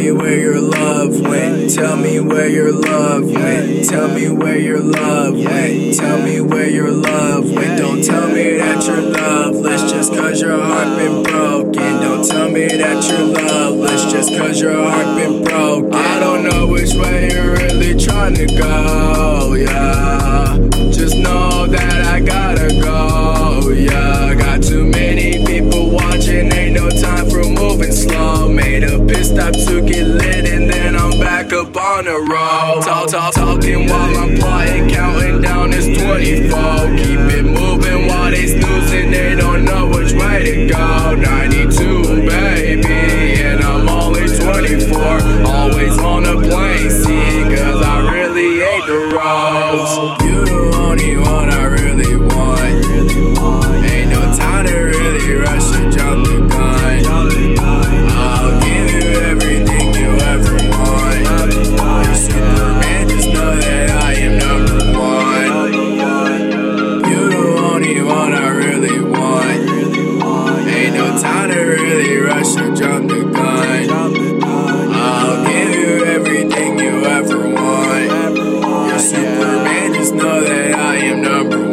me where your love went. Tell me where your love went. Tell me where your love went. Tell me where your love went. Don't tell me that you're loveless just cause your heart been broken. Don't tell me that you're loveless just cause your heart been broken. I don't know which way you're really trying to go, yeah. Just know that I gotta go, yeah. On the road. Talk, talk, talking while I'm plotting, counting down this 24. Keep it moving while they snoozing, they don't know which way to go. 92, baby, and I'm only 24. Always on the plane seat, cause I really hate the roads. You the only one I really want. Superman, just know that I am number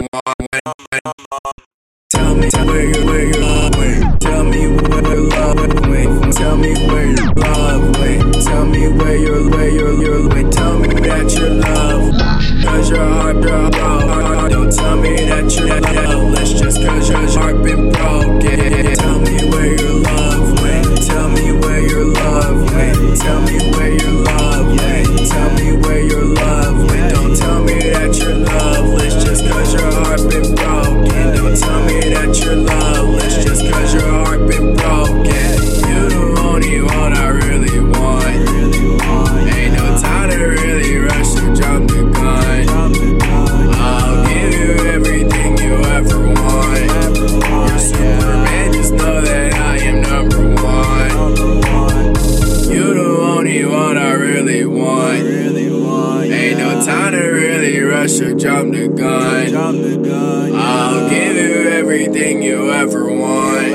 or jump the gun. I'll give you everything you ever want.